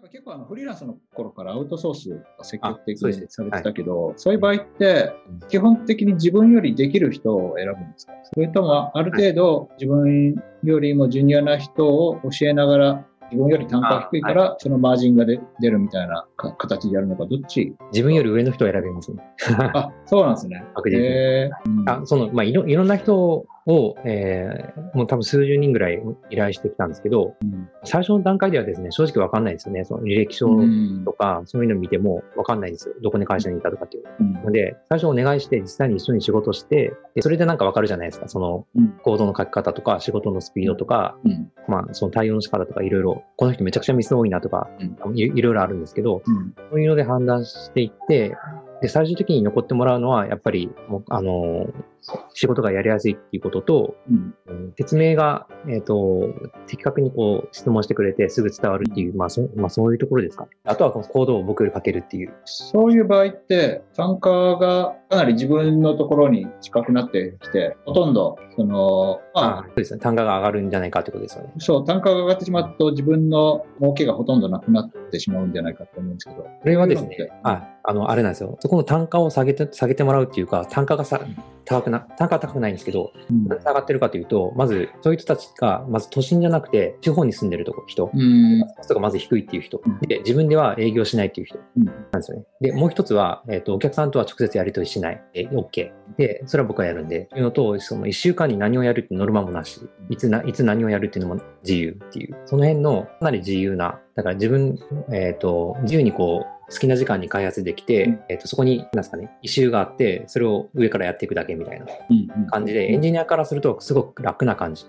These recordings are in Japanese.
なんか結構あのフリーランスの頃からアウトソースが積極的にされてたけど、そう,、いう場合って、基本的に自分よりできる人を選ぶんですか？それともある程度自分よりもジュニアな人を教えながら、自分より単価が低いから、そのマージンがで出るみたいなか形でやるのか、どっち？自分より上の人を選びますね。あ、そうなんですね。確実に。へー。うん。あその、まあ、いろいろんな人を、えーもう多分数十人ぐらい依頼してきたんですけど、うん最初の段階ではですね、正直わかんないですよね。その履歴書うんとか、そういうの見てもわかんないんですよ。どこの会社にいたとかっていう。うんので、最初お願いして実際に一緒に仕事して、で、それでなんかわかるじゃないですか。そのうん、行動の書き方とか、仕事のスピードとか、うんまあ、その対応の仕方とかいろいろ、この人めちゃくちゃミス多いなとか、いいろいろあるんですけど、うんそういうので判断していって、で、最終的に残ってもらうのは、やっぱり、もうあの、仕事がやりやすいっていうことと、うん。説明が、えっ、と、的確にこう、質問してくれてすぐ伝わるっていう、まあ、そまあ、そういうところですかね。あとはこのコードを僕より書けるっていう。そういう場合って、単価がかなり自分のところに近くなってきて、ほとんど、その、まあ、あそうですね。単価が上がるんじゃないかってことですよね。そう、単価が上がってしまうと自分の儲けがほとんどなくなってしまうんじゃないかと思うんですけど。これはですね、あ、あの、あれなんですよ。そこの単価を下げて、下げてもらうっていうか、単価がさ、高くな、単価は高くないんですけど、うん下がってるかというと、まず、そういう人たちが、まず都心じゃなくて、地方に住んでるとこ、人。うん。コストがまず低いっていう人うん。で、自分では営業しないっていう人うんなんですよね。で、もう一つは、えっ、と、お客さんとは直接やり取りしない。で、OK。で、それは僕がやるんで、というのと、その一週間に何をやるっていうノルマもなし、いつな、いつ何をやるっていうのも自由っていう、その辺のかなり自由な、だから自分、えっ、と、自由にこう、好きな時間に開発できて、うんえっ、と、そこに、なんですかね、異臭があって、それを上からやっていくだけみたいなうん感じで、エンジニアからするとすごく楽な感じ。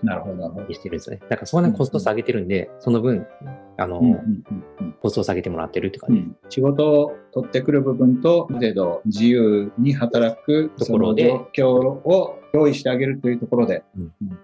にしてるんですよね。だからそこでコスト下げてるんで、その分、あの、うんうんうんコストを下げてもらってるって感じ。うん。仕事を取ってくる部分と、ある程度自由に働くところで。状況を用意してあげるというところで。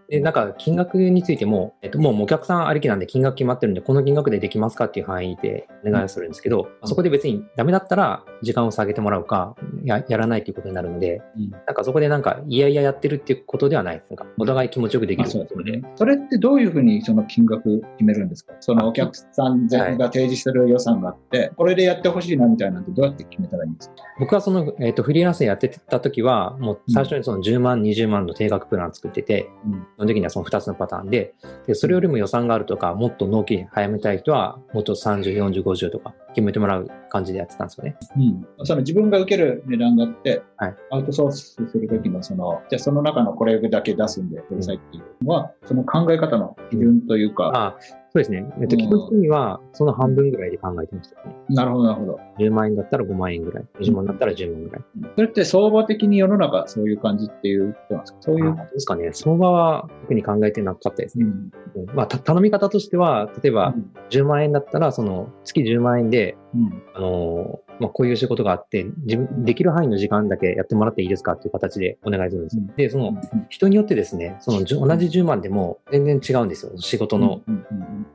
で、なんか金額についても、えっと、もうお客さんありきなんで金額決まってるんで、この金額でできますかっていう範囲でお願いをするんですけど、そこで別にダメだったら時間を下げてもらうか、ややらないっていうことになるので、うん。なんかそこでなんか、いやいややってるっていうことではない。なんか、お互い気持ちよくできあるそうですね。それってどういうふうにその金額決めるんですか？そのお客さん全員が提示する予算があって、これでやってほしいなみたいなんてどうやって決めたらいいんですか？僕はその、えっとフリーランスでやってた時は、もう最初にその10万、20万の定額プラン作ってて、うん。基本的にはその2つのパターンで、で、それよりも予算があるとか、もっと納期早めたい人は、もっと30、40、50とか決めてもらう感じでやってたんですよね。うん、その自分が受ける値段があって、はいアウトソースするときのその、じゃあその中のこれだけ出すんでくださいっていうのは、その考え方の基準というか、あそうですね。えっと、うん基本的には、その半分ぐらいで考えてましたね。なるほど、なるほど。10万円だったら5万円ぐらい。20万だったら10万ぐらい。それって相場的に世の中そういう感じっていうことなんですか？そういうあ。どうですかね。相場は特に考えてなかったですね。うんうんまあ、た頼み方としては、例えば10万円だったら、その月10万円で、うんあのーまあ、こういう仕事があって、自分、できる範囲の時間だけやってもらっていいですかっていう形でお願いするんです。よ。うん。で、その、人によってですね、その同じ10万でも全然違うんですよ。仕事の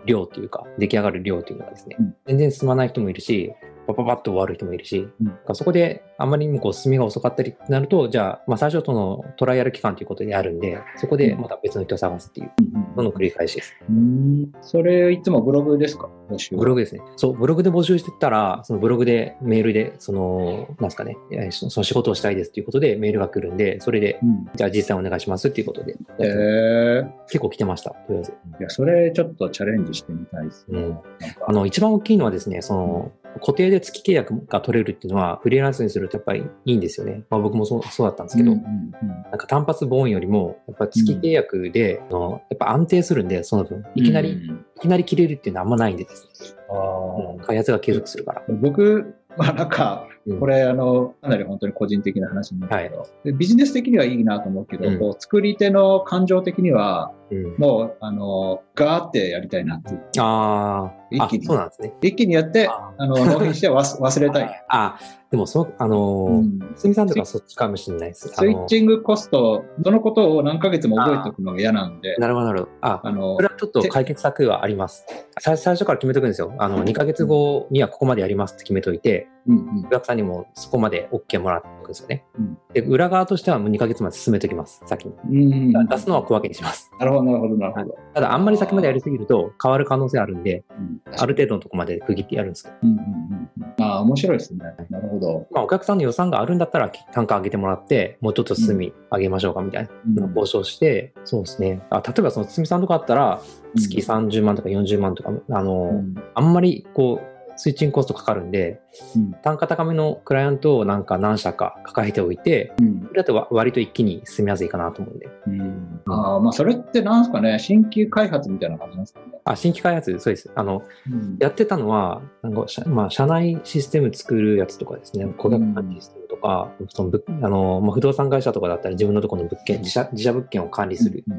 量っていうか、出来上がる量っていうのがですねうん。全然進まない人もいるし、パパパッと終わる人もいるし、うん。そこであまりにもこう進みが遅かったりってなると、じゃあ、まあ最初とのトライアル期間ということであるんで、そこでまた別の人を探すっていうのの繰り返しです。うん。それいつもブログですか？募集は。ブログですね。そう、ブログで募集してたら、そのブログでメールで、その、なんですかね、えーそその仕事をしたいですっていうことでメールが来るんで、それで、うん。じゃあ実際お願いしますっていうことで、えー、結構来てました、とりあえず。いや、それちょっとチャレンジしてみたいですね。うん。あの、一番大きいのはですね、その、固定で月契約が取れるっていうのは、フリーランスにするとやっぱりいいんですよね。まあ僕もそうそうだったんですけど、うんうんうん。なんか単発ボーンよりも、やっぱ月契約で、あのやっぱ安定するんで、その分、いきなり、いうんきなり切れるっていうのはあんまないんでですね。うん。開発が継続するから。僕はなんか、うん。これ、あの、かなり本当に個人的な話になるけど、でビジネス的にはいいなと思うけど、うん。こう作り手の感情的には、うん、もう、あの、ガーってやりたいなっていう。あー。あ一気、に。そうなんですね。一気にやって、ああの、納品して忘 忘れたい。あ、でもそう、あのーうん。すみさんとかそっちかもしれないです。スイッチングコスト、そのことを何ヶ月も覚えておくのが嫌なんで。なるほど、なるほど。あ、あのこれ、はちょっと解決策はあります。最最初から決めとくんですよ。あの、2ヶ月後にはここまでやりますって決めといて、うんうんお客さんにもそこまで OK もらっておくんですよね。うんで、裏側としてはもう2ヶ月まで進めときます、先に。うん出すのは小分けにします。なるほど、なるほど、なるほど。ただ、あんまり先までやりすぎると変わる可能性あるんで、うんある程度のとこまで区切ってやるんですけど、うんうんうんうんああ、面白いですね。なるほど。まあ、お客さんの予算があるんだったら単価上げてもらって、もうちょっと進み上げましょうかみたいな。うん交渉して、そうですね。あ例えばその堤さんとかあったら、月30万とか40万とか、あの、うんあんまりこう、スイッチングコストかかるんで、うん。単価高めのクライアントをなんか何社か抱えておいて、うん。それだとわ割と一気に進みやすいかなと思うんで。うん。ああ、まあ、それってなんですかね、新規開発みたいな感じなんですかね？あ、新規開発、そうです。あの、うん。やってたのは、なんか社まあ、社内システム作るやつとかですね、顧客管理システムとか、そのぶあのまあ、不動産会社とかだったら自分のところの物件、自社自社物件を管理するよ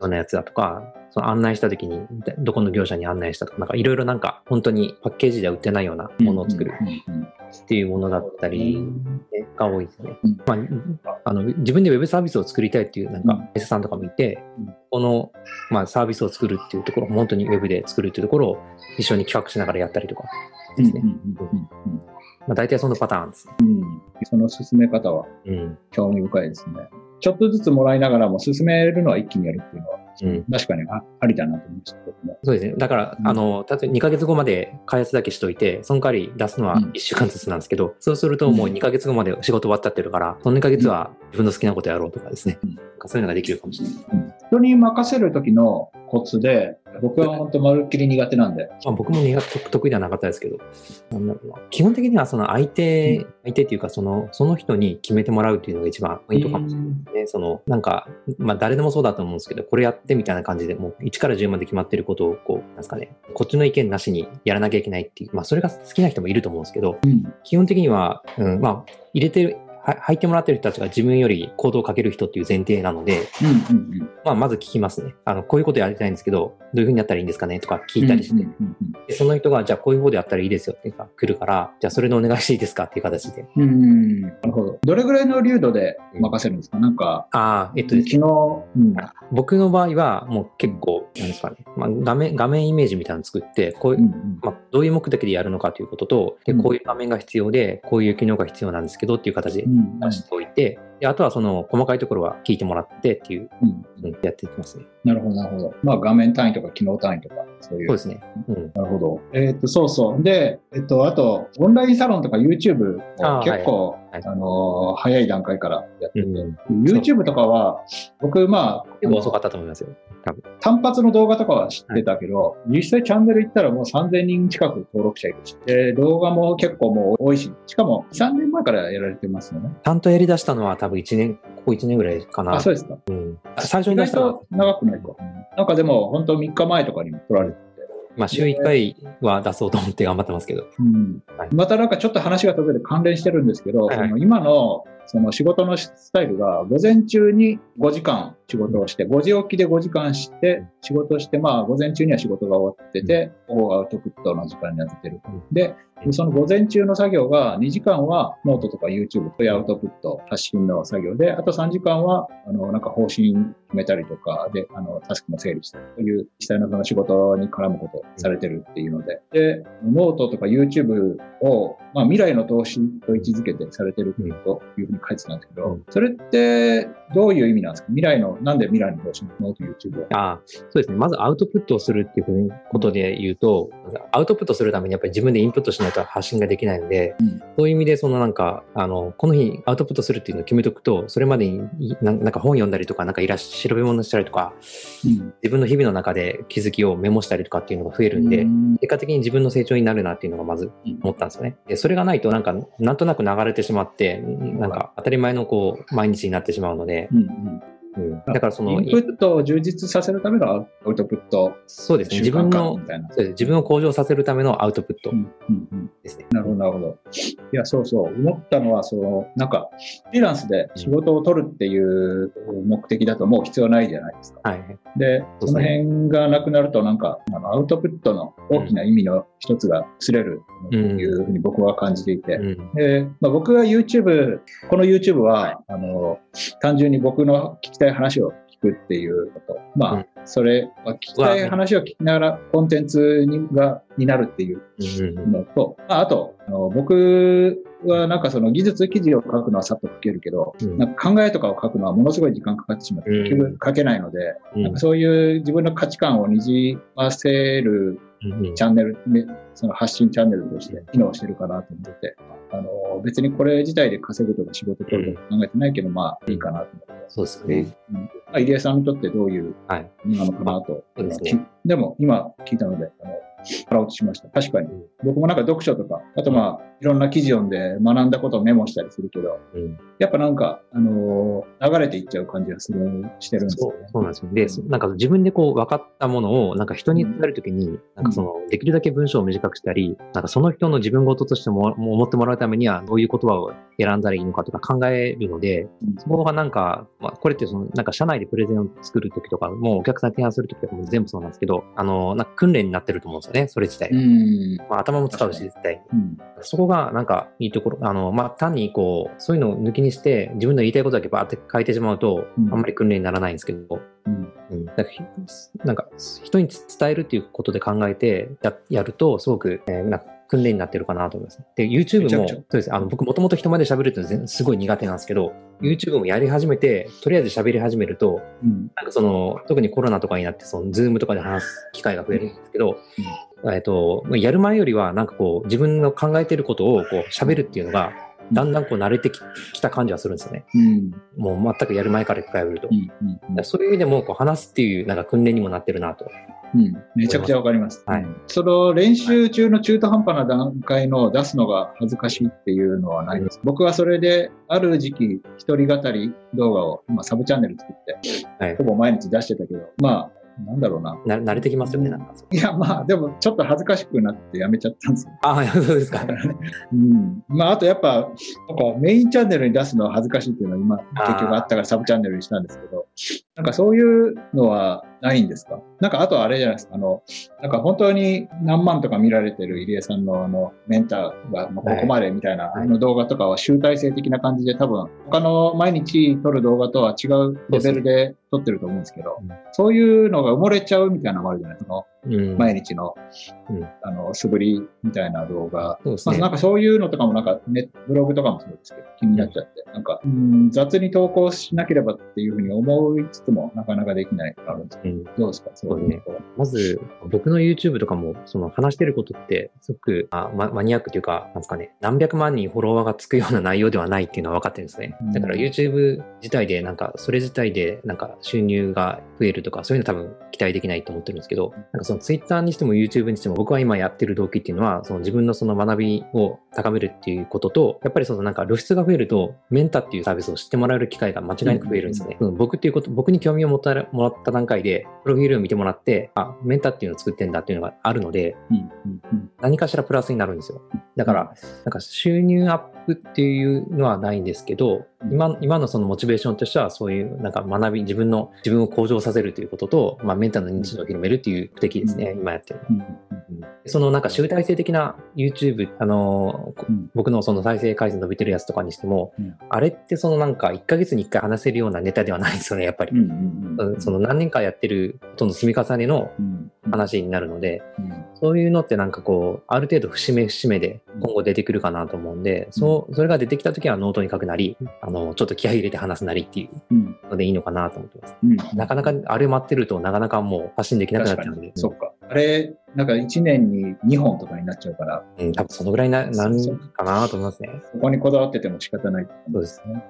うなやつだとか、その案内した時に、どどこの業者に案内したとか、なんかいろいろなんか、本当にパッケージでは売ってないようなものを作るうんうんっていうものだったり、ねが多いですね。うんまあ、あの自分でウェブサービスを作りたいっていうなんかうん会社さんとかもいて、うんこの、まあ、サービスを作るっていうところ、本当にウェブで作るっていうところを一緒に企画しながらやったりとかですね。うんうんまあ、大体そのパターンですね。うんうんその進め方はうん。興味深いですね。ちょっとずつもらいながらも進めるのは一気にやるっていうのは、うん確かにあありだなと思いましたけども。そうですね。だから、うんあの、例えば2ヶ月後まで開発だけしといて、その代わり出すのはうん1週間ずつなんですけど、そうするともう2ヶ月後まで仕事終わっちゃってるから、その2ヶ月は自分の好きなことやろうとかですね。そういうのができるかもしれない。うん人に任せる時のコツで、僕は本当まるっきり苦手なんで。まあ、僕も苦手得意ではなかったですけど、なんだろうな基本的にはその相手、う相手っていうかその、その人に決めてもらうっていうのが一番ポイントかもしれないですね。その、なんか、まあ誰でもそうだと思うんですけど、これやってみたいな感じで、もう1から10まで決まってることを、こう、なんですかね、こっちの意見なしにやらなきゃいけないっていう、まあそれが好きな人もいると思うんですけど、うん。基本的には、うん、まあ、入れてる、は入ってもらってる人たちが自分より行動をかける人っていう前提なので、うんうんうん。まあ、まず聞きますね。あの、こういうことやりたいんですけど、どういうふうにやったらいいんですかねとか聞いたりして、うんうんうんでその人が、じゃあこういう方でやったらいいですよっていうか、来るから、じゃあそれでお願いしていいですかっていう形で。うんうんなるほど。どれぐらいの流度で任せるんですか？なんか、ああ、えっと昨日、ですね、うん。僕の場合はもう結構、なんですかね、まあ、画面、画面イメージみたいなのを作って、こういうう、んまあ、どういう目的でやるのかということと、で、うん。こういう画面が必要で、こういう機能が必要なんですけどっていう形でうんうん出しておいて、であとはその細かいところは聞いてもらってっていう、うんうんやっていきますね。なるほど、なるほど。まあ画面単位とか機能単位とか、そういう。そうですね。うん。なるほど。えっ、と、そうそう。で、えっ、と、あと、オンラインサロンとか YouTube 結構、はいはいあのー早い段階からやってて、うん、YouTube とかは、僕、まあ、結構遅かったと思いますよ。多分。単発の動画とかは知ってたけど、実際チャンネル行ったらもう3000人近く登録者いるし、で、動画も結構もう多いし、しかも3年前からやられてますよね。ちゃんとやり出したのは多分1年、ここ1年ぐらいかな。あ、そうですか。うん、最初に出した長くないか。なんかでも、本当3日前とかにも撮られてて、まあ週1回は出そうと思って頑張ってますけど。うんはいまたなんかちょっと話が飛べて関連してるんですけど、はいはいその今のその仕事のスタイルが、午前中に5時間仕事をして、5時起きで5時間して、仕事をして、まあ、午前中には仕事が終わってて、午後アウトプットの時間に当ててる。で、その午前中の作業が2時間はノートとか YouTube というアウトプット、発信の作業で、あと3時間は、あの、なんか方針決めたりとかで、あの、タスクの整理したりという、実際のその仕事に絡むことをされてるっていうので、で、ノートとか YouTube を、まあ、未来の投資と位置づけてされてるというふうに書いてたんですけど、うん。それってどういう意味なんですか？未来の、なんで未来の投資ああ、そうですね。まずアウトプットをするっていうことで言うと、アウトプットするためにやっぱり自分でインプットしないと発信ができないので、うん。そういう意味でそのなんか、あの、この日にアウトプットするっていうのを決めとくと、それまでにななんか本読んだりとか、なんかいらっ調べ物したりとか、うん。自分の日々の中で気づきをメモしたりとかっていうのが増えるんで、うん。結果的に自分の成長になるなっていうのがまず思ったんですよね。で、それがないとなんか、なんとなく流れてしまって、なんか当たり前のこう、毎日になってしまうので、うんうんうん、だからその、インプットを充実させるためのアウトプットそうですね、習自分の自分を向上させるためのアウトプットうんうんうんですね。なるほど、なるほど。いや、そうそう。思ったのは、その、なんか、フリーランスで仕事を取るっていう目的だともう必要ないじゃないですか。はい。で、その辺がなくなると、なんか、あのアウトプットの大きな意味の一つが薄れるというふうに僕は感じていて。うん。で、まあ、僕が YouTube、この YouTube は、あの、単純に僕の聞きたい話を聞聞くっていうこと。まあ、うん、それ、まあ、聞きたい話を聞きながらコンテンツにがになるっていうのと、まあ、あと、あの僕はなんかその技術記事を書くのはさっと書けるけど、うん、なんか考えとかを書くのはものすごい時間かかってしまって、結局書けないので、うん、なんかそういう自分の価値観をにじませるチャンネル、その発信チャンネルとして機能してるかなと思ってて、あの、別にこれ自体で稼ぐとか仕事とか考えてないけど、まあいいかなと思って。そうですね。入江さんにとってどういうものなのかなと。はい、そうですね。でも今聞いたので、あの、腹落ちしました。確かに。僕もなんか読書とか、あとまあ、いろんな記事読んで学んだことをメモしたりするけど、うん、やっぱなんか、あのー、流れていっちゃう感じがする、してるんですよ、ね、そうなんですよ。で、なんか自分でこう分かったものを、なんか人に伝えるときに、なんかその、できるだけ文章を短くしたり、なんかその人の自分事としても思ってもらうためには、どういう言葉を選んだらいいのかとか考えるので、そこがなんか、まあ、これってその、なんか社内でプレゼンを作るときとか、もうお客さん提案するときとかも全部そうなんですけど、あの、なんか訓練になってると思うんですよね、それ自体。まあ、頭も使うし、絶対に。そこがなんかいいところ、あの、まあ、単にこう、そういうのを抜きにして、自分の言いたいことだけバーって書いてしまうと、あんまり訓練にならないんですけど、うん。うん、なんか人に伝えるっていうことで考えてややると、すごく、えー、なんか訓練になってるかなと思います。で、YouTube も、そうです。あの、僕もともと人前で喋るってすごい苦手なんですけど、YouTube もやり始めて、とりあえず喋り始めると、うん、なんかその、特にコロナとかになって、その、ズームとかで話す機会が増えるんですけど、うん、えっと、やる前よりは、なんかこう、自分の考えてることを、こう、喋るっていうのが、だんだんこう慣れてきた感じはするんですよね。うん、もう全くやる前から比べると。うんうん、そういう意味でもこう話すっていうなんか訓練にもなってるなとうん、めちゃくちゃわかります。はい。その練習中の中途半端な段階の出すのが恥ずかしいっていうのはないです。僕はそれで、ある時期、一人語り動画を、今サブチャンネル作って、はい、ほぼ毎日出してたけど、まあ、なんだろうな。な慣れてきますよね、なんか。いや、まあ、でも、ちょっと恥ずかしくなってやめちゃったんですよ。あ あ、そうですか。うん。まあ、あとやっぱ、なんかメインチャンネルに出すのは恥ずかしいっていうのは今、結局あったからサブチャンネルにしたんですけど、なんかそういうのはないんですか？なんかあとあれじゃないですか、あの、なんか本当に何万とか見られてる入江さんのあの、メンターがここまでみたいな、あの動画とかは集大成的な感じで多分、他の毎日撮る動画とは違うレベルで撮ってると思うんですけど、そういうのが埋もれちゃうみたいなのがあるじゃないですか。毎日の、うん、あの、素振りみたいな動画。そうですね。まあ、なんかそういうのとかもなんかネブログとかもそうですけど、気になっちゃって、うん、なんか、うん、雑に投稿しなければっていうふうに思いつつも、なかなかできないあるんですけど、うん、どうですか？そういうね。まず、僕の YouTube とかも、その話してることって、すごくあママニアックというか、なんですかね、何百万人フォロワーがつくような内容ではないっていうのは分かってるんですね。だから YouTube 自体で、なんか、それ自体で、なんか収入が増えるとか、そういうの多分期待できないと思ってるんですけど、なんかその Twitter にしても YouTube にしても僕は今やってる動機っていうのは、その自分のその学びを高めるっていうことと、やっぱりそのなんか露出が増えると、メンタっていうサービスを知ってもらえる機会が間違いなく増えるんですね。うん、僕っていうこと、僕に興味を持ったもらった段階で、プロフィールを見てもらって、あ、メンタっていうのを作ってんだっていうのがあるので、何かしらプラスになるんですよ。だから、なんか収入アップっていうのはないんですけど、今今のそのモチベーションとしては、そういうなんか学び、自分の、自分を向上させるということと、まあ、メンタルの認知度を広めるっていう目的ですね、今やってるの。そのなんか集大成的な YouTube、あの、うん、僕のその再生回数伸びてるやつとかにしても、うん、あれってそのなんか1ヶ月に1回話せるようなネタではないですよね、やっぱり。その何年かやってることの積み重ねの話になるので、うん、そういうのってなんかこう、ある程度節目節目で今後出てくるかなと思うんで、そう、それが出てきた時はノートに書くなり、あの、ちょっと気合い入れて話すなりっていうのでいいのかなと思ってます。なかなかあれ待ってるとなかなかもう発信できなくなっちゃうんで。そっか。あれ、なんか1年に2本とかになっちゃうから。うん、多分そのぐらいな、なんかなと思いますね。そこにこだわってても仕方ない、そうですね。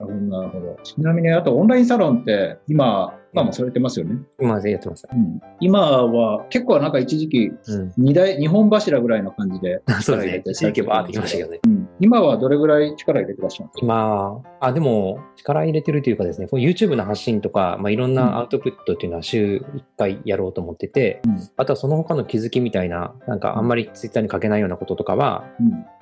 うん、なるほど。ちなみに、あとオンラインサロンって、今、今もされてますよね？今やってます、うん。今は結構なんか一時期、二台、二本柱ぐらいの感じで。そうですね。一時期バーってきましたけどね。うん、今はどれぐらい力入れてらっしゃるんですか？今、あ、でも力入れてるというかですね、YouTube の発信とか、まあ、いろんなアウトプットっていうのは週1回やろうと思ってて、うん、あとはその他の気づきみたいな、なんかあんまり Twitter に書けないようなこととかは、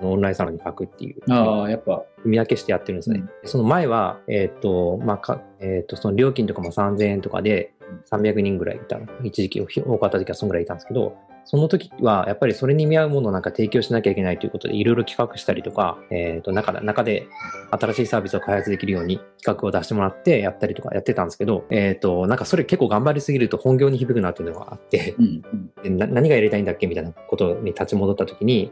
うん、オンラインサロンに書くっていう。ああ、やっぱ。見分けしてやってるんですね。うん、その前は、えっ、ー、と、まあ、か、えっ、ー、と、その料金とかも3000円とかで、300人ぐらいいた、一時期多かった時はそんぐらいいたんですけど、その時は、やっぱりそれに見合うものをなんか提供しなきゃいけないということで、いろいろ企画したりとか、えっ、と、中で、中で新しいサービスを開発できるように企画を出してもらってやったりとかやってたんですけど、えっ、と、なんかそれ結構頑張りすぎると本業に響くなっていうのがあって、うんうんでな何がやりたいんだっけみたいなことに立ち戻った時に、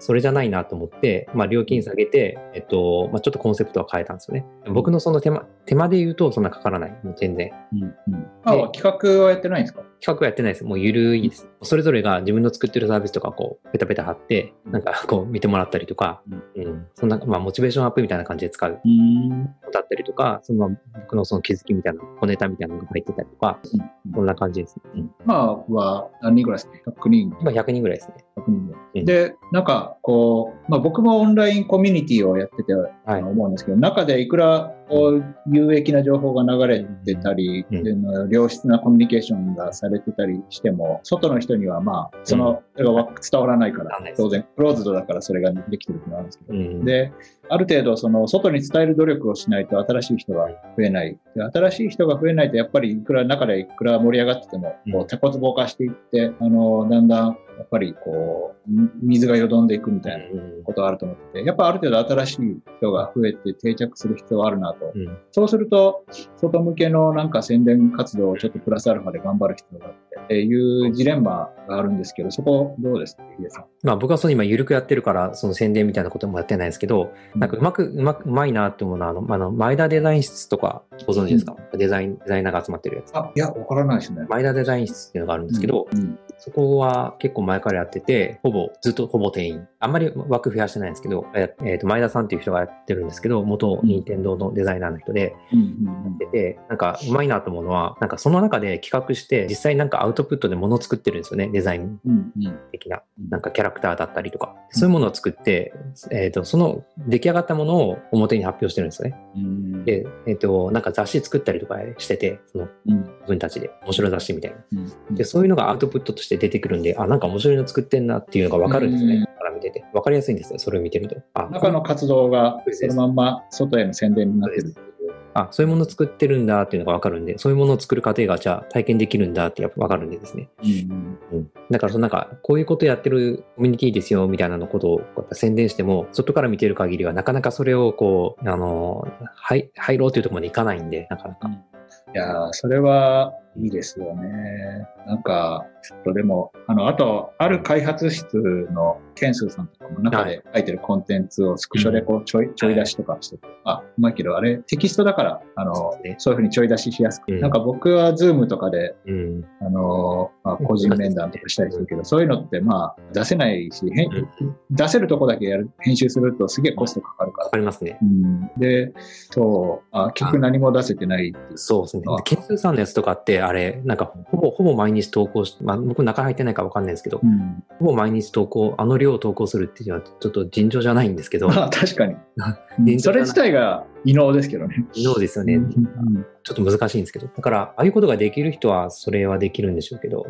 それじゃないなと思って、まあ、料金下げて、えっと、まあ、ちょっとコンセプトは変えたんですよね。僕のその手間、手間で言うとそんなかからない。もう全然。うんうんあ、企画はやってないんですか？企画はやってないです。もうゆるいです。それぞれが自分の作ってるサービスとかこう、ペタペタ貼って、なんかこう見てもらったりとか、うん。そんな、まあ、モチベーションアップみたいな感じで使う。うん。だったりとか、その僕のその気づきみたいな、小ネタみたいなのが入ってたりとか、こんな感じですね。今は何人ぐらいですか ?100 人。今100人ぐらいですね。100人ぐらいうんで、なんかこう、まあ僕もオンラインコミュニティをやっててはい。思うんですけど、中でいくら有益な情報が流れてたり、うん。で良質なコミュニケーションがされてたりしても、外の人にはまあ、その、それがわ伝わらないから当然、クローズドだからそれができてるってのはあるんですけど、うん。で、ある程度、その、外に伝える努力をしないと新しい人が増えない。で新しい人が増えないと、やっぱりいくら中でいくら盛り上がってても、こうん。う、タコツボ化していって、あの、だんだん、やっぱりこう、み水がよどんでいくみたいなうんことがあると思ってて、やっぱある程度新しい人が増えて定着する必要はあるなと。うんそうすると、外向けのなんか宣伝活動をちょっとプラスアルファで頑張る必要があって、っていうジレンマがあるんですけど、そこどうですか、ヒデさん？まあ僕はその今緩くやってるから、その宣伝みたいなこともやってないですけど、なんかうまく、うまく、うまいなって思うのは、あの、あの前田デザイン室とかご存知ですか、デザイン、デザイナーが集まってるやつ。あ、いや、わからないですね。前田デザイン室っていうのがあるんですけど、うんそこは結構前からやってて、ほぼ、ずっとほぼ店員。あんまり枠増やしてないんですけど、ええーと前田さんっていう人がやってるんですけど、元任天堂のデザイナーの人で、やってて、なんかうまいなと思うのは、なんかその中で企画して、実際なんかアウトプットで物を作ってるんですよね、デザイン的な。うんなんかキャラクターだったりとか。そういうものを作って、えっ、と、その出来上がったものを表に発表してるんですよね。うんで、えっ、と、なんか雑誌作ったりとかしてて、そのうん自分たちで。面白い雑誌みたいな。うんで、そういうのがアウトプットとして出てくるんで、あ、なんか面白いの作ってんなっていうのがわかるんですね。から見てて。わかりやすいんですよ、それを見てると。あ、中の活動がそのまんま外への宣伝になってる。あ、そういうものを作ってるんだっていうのがわかるんで、そういうものを作る過程がじゃあ体験できるんだってやっぱわかるんでですね。うんうん。だからそのなんか、こういうことやってるコミュニティですよみたいなのことをやっぱ宣伝しても、外から見てる限りはなかなかそれをこう、あの、はい、入ろうというところまでいかないんで、なかなか。いやー、それはいいですよね。なんか、ちょっとでも、あの、あと、アル開発室のケンスーさんとかも中で書いてるコンテンツをスクショでこうちょい、ちょい出しとかしてて、あ、うまいけど、あれテキストだから、あの、そういうふうにちょい出ししやすく、うんなんか僕は Zoom とかで、うん。あの、まあ、個人面談とかしたりするけど、そういうのってまあ、出せないし、出せるとこだけやる、編集するとすげえコストかかるからわかりますね。うん、で、そう、あ結局何も出せてないっていう。そうですねあ。ケンスーさんのやつとかって、あれ、なんかほぼ、ほぼ毎日投稿し、まあ僕中入ってないからわかんないですけど、うん、ほぼ毎日投稿、あの量を投稿するっていうのはちょっと尋常じゃないんですけど、まあ確かに。それ自体が異能ですけどね。そうですよね。うんちょっと難しいんですけど。だから、ああいうことができる人は、それはできるんでしょうけど、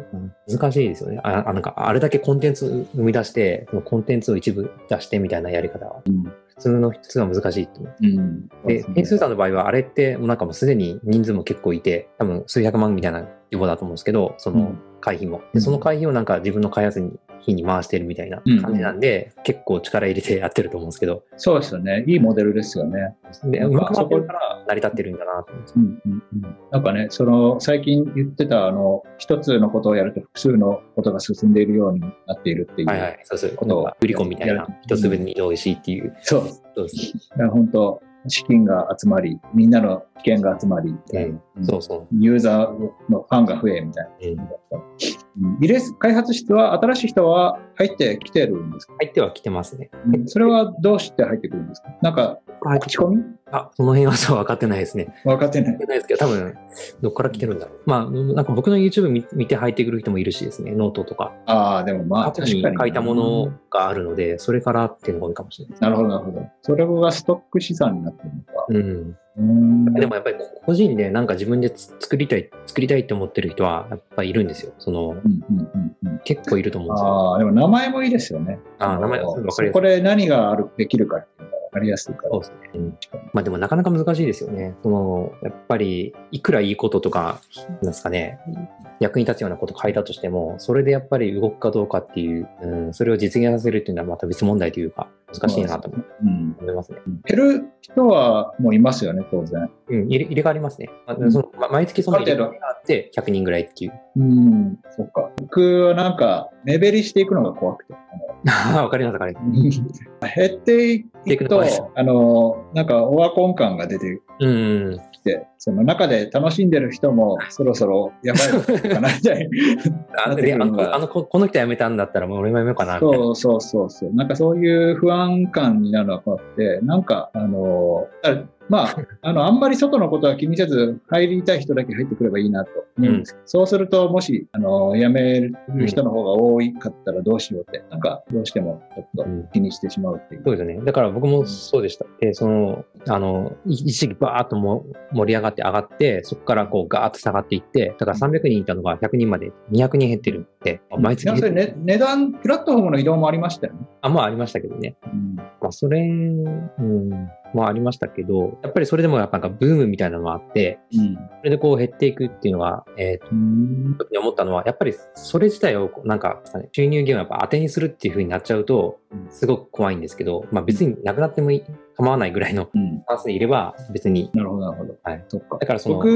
難しいですよね。あ、あなんか、あれだけコンテンツ生み出して、そのコンテンツを一部出してみたいなやり方は、うん普通の、普通は難しいと思う。うんで、変数さんの場合は、あれって、もうなんかもうすでに人数も結構いて、多分数百万みたいな規模だと思うんですけど、そのうん会費も。で、うんその会費をなんか自分の開発に、費に回してるみたいな感じなんで、結構力入れてやってると思うんですけど、そうですよね。いいモデルですよね。で、うまく回ってるから成り立ってるんだなと思うんですようんうんうんなんかね、その、最近言ってた、あの、一つのことをやると複数のことが進んでいるようになっているっていう。はいはい、そうそう。ことを売り込みみたいな一つ分に同意しいっていう。そう。そうです 本当資金が集まり、みんなの知見が集まり、うんそうそう。ユーザーのファンが増えみたいな。うん。うん、イレース開発室は新しい人は入ってきてるんですか、入っては来てますね。うんそれはどうして入ってくるんですか？なんか、口コミ？あ、その辺は そう分かってないですね。分かってない分かっ。てないですけど、多分、どっから来てるんだろう。まあ、なんか僕の YouTube 見見て入ってくる人もいるしですね、ノートとか。ああ、でもまあ確かに。書いたものがあるので、それからっていうのが多いかもしれないです。なるほど、なるほど。それがストック資産になってるのか。うん。うんでもやっぱり個人でなんか自分でつ作りたい、作りたいって思ってる人はやっぱりいるんですよ。その、うんうんうんうん結構いると思うんですよ。ああ、でも名前もいいですよね。ああ、名前、のわかりやすこで何があるできるかっていう分かりやすいから。そうですね。うんまあでもなかなか難しいですよね。その、やっぱり、いくらいいこととか、なんですかね、役に立つようなこと書いたとしても、それでやっぱり動くかどうかっていう、うん、それを実現させるっていうのはまた別問題というか、難しいなと思いますね。減る人はもういますよね、当然。うん、入れ入れ替わりますね。うん、その毎月その入れ替わりがあって100人ぐらいっていう。うん、そっか。僕はなんか、目減りしていくのが怖くて。わかります、わかります。減っていくと、あの、なんかオワコン感が出てきて、その中で楽しんでる人も そろそろやばいかなみたい あのあのこの人辞めたんだったらもう俺も辞めようかな。そうそうそうそう。なんかそういう不安感になるのは怖くて、なんか、あの、まあ、あの、あんまり外のことは気にせず、入りたい人だけ入ってくればいいなと思うんですけど、うん、そうすると、もし、あの、辞める人の方が多いかったらどうしようって、なんか、どうしてもちょっと気にしてしまうっていう。そうですね。だから僕もそうでした。で、その、あの、一時期バーっとも盛り上がって上がって、そこからこうガーッと下がっていって、だから300人いたのが100人まで200人減ってるって、毎月。それ、ね、値段、プラットフォームの移動もありましたよね。あ、まあありましたけどね。うん、まあそれ、うん、もありましたけど、やっぱりそれでもやっぱなんかブームみたいなのがあって、うん、それでこう減っていくっていうのは、えっ、ー、と、時に思ったのは、やっぱりそれ自体をなんか、収入源をやっぱ当てにするっていう風になっちゃうと、すごく怖いんですけど、まあ別になくなってもいい、構わないぐらいのパースでいれば別に。なるほど、なるほど。はい。そっか。だからその、僕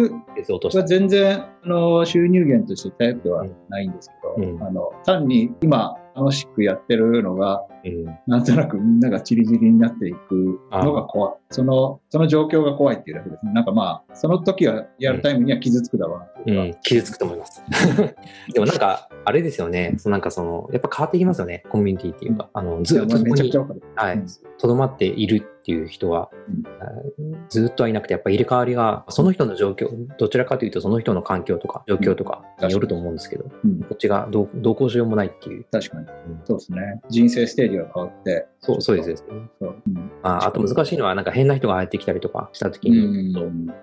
は全然、あの、収入源としてタイプではないんですけど、うん、あの、単に今、楽しくやってるのが、うん、なんとなくみんながチリチリになっていくのが怖い。その、その状況が怖いっていうだけですね。なんかまあ、その時はやるタイムには傷つくだろうな、うん、傷つくと思います。でもなんか、あれですよね。そのなんかその、やっぱ変わってきますよね。コミュニティっていうか。あの、ずっとそこに、はい、とどまっているっていう人は、うん、ずっとはいなくて、やっぱ入れ替わりが、その人の状況、どちらかというとその人の環境とか状況とかによると思うんですけど、うん、こっちがどうどうこうしようもないっていう。確かに。そうですね。人生ステージが変わって。そう、そうです。そう。うん、ああと難しいのは、なんか変な人が入ってきたりとかしたときに、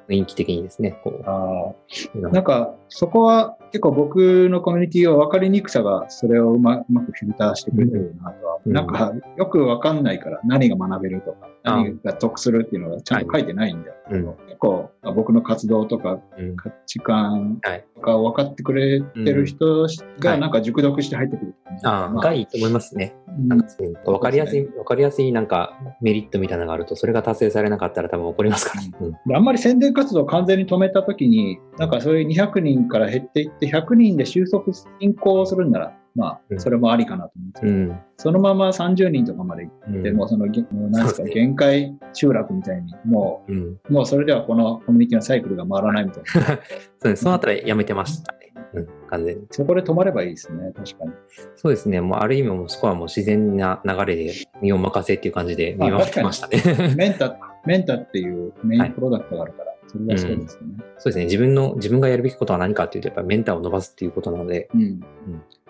雰囲気的にですね、こう。あなんか、そこは結構僕のコミュニティは分かりにくさがそれをうまうまくフィルターしてくれてるなとは、うん、なんかよく分かんないから何が学べるとか、何が得するっていうのがちゃんと書いてないんだけど、はい、結構僕の活動とか価値観とか分かってくれてる人がなんか熟読して入ってくる、ああ、がいいと思いますね。なんか分かりやすい、分かりやすいなんかメリットみたいなのがあると、それが達成されなかったら多分怒りますから。うん、あんまり宣伝活動を完全に止めたときに、なんかそういう200人から減っていって、100人で収束、進行するんなら、まあ、それもありかなと思うんですけど、うん、そのまま30人とかまで行って、うん、もうその、なんですか、限界集落みたいに、もう、うん、もうそれではこのコミュニティのサイクルが回らないみたいな。そうです。そのあたりやめてましたね。うん、完全に。そこで止まればいいですね、確かに。そうですね。もうある意味もそこはもう自然な流れで身を任せっていう感じで見守ってましたね。メンタ、メンタっていうメインプロダクトがあるから、はいそうですね、うん、そうですね。自分の、自分がやるべきことは何かっていうと、やっぱりメンターを伸ばすっていうことなので。うん。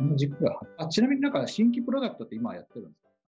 うん、軸が。あちなみになんか新規プロダクトって今やってるんですか？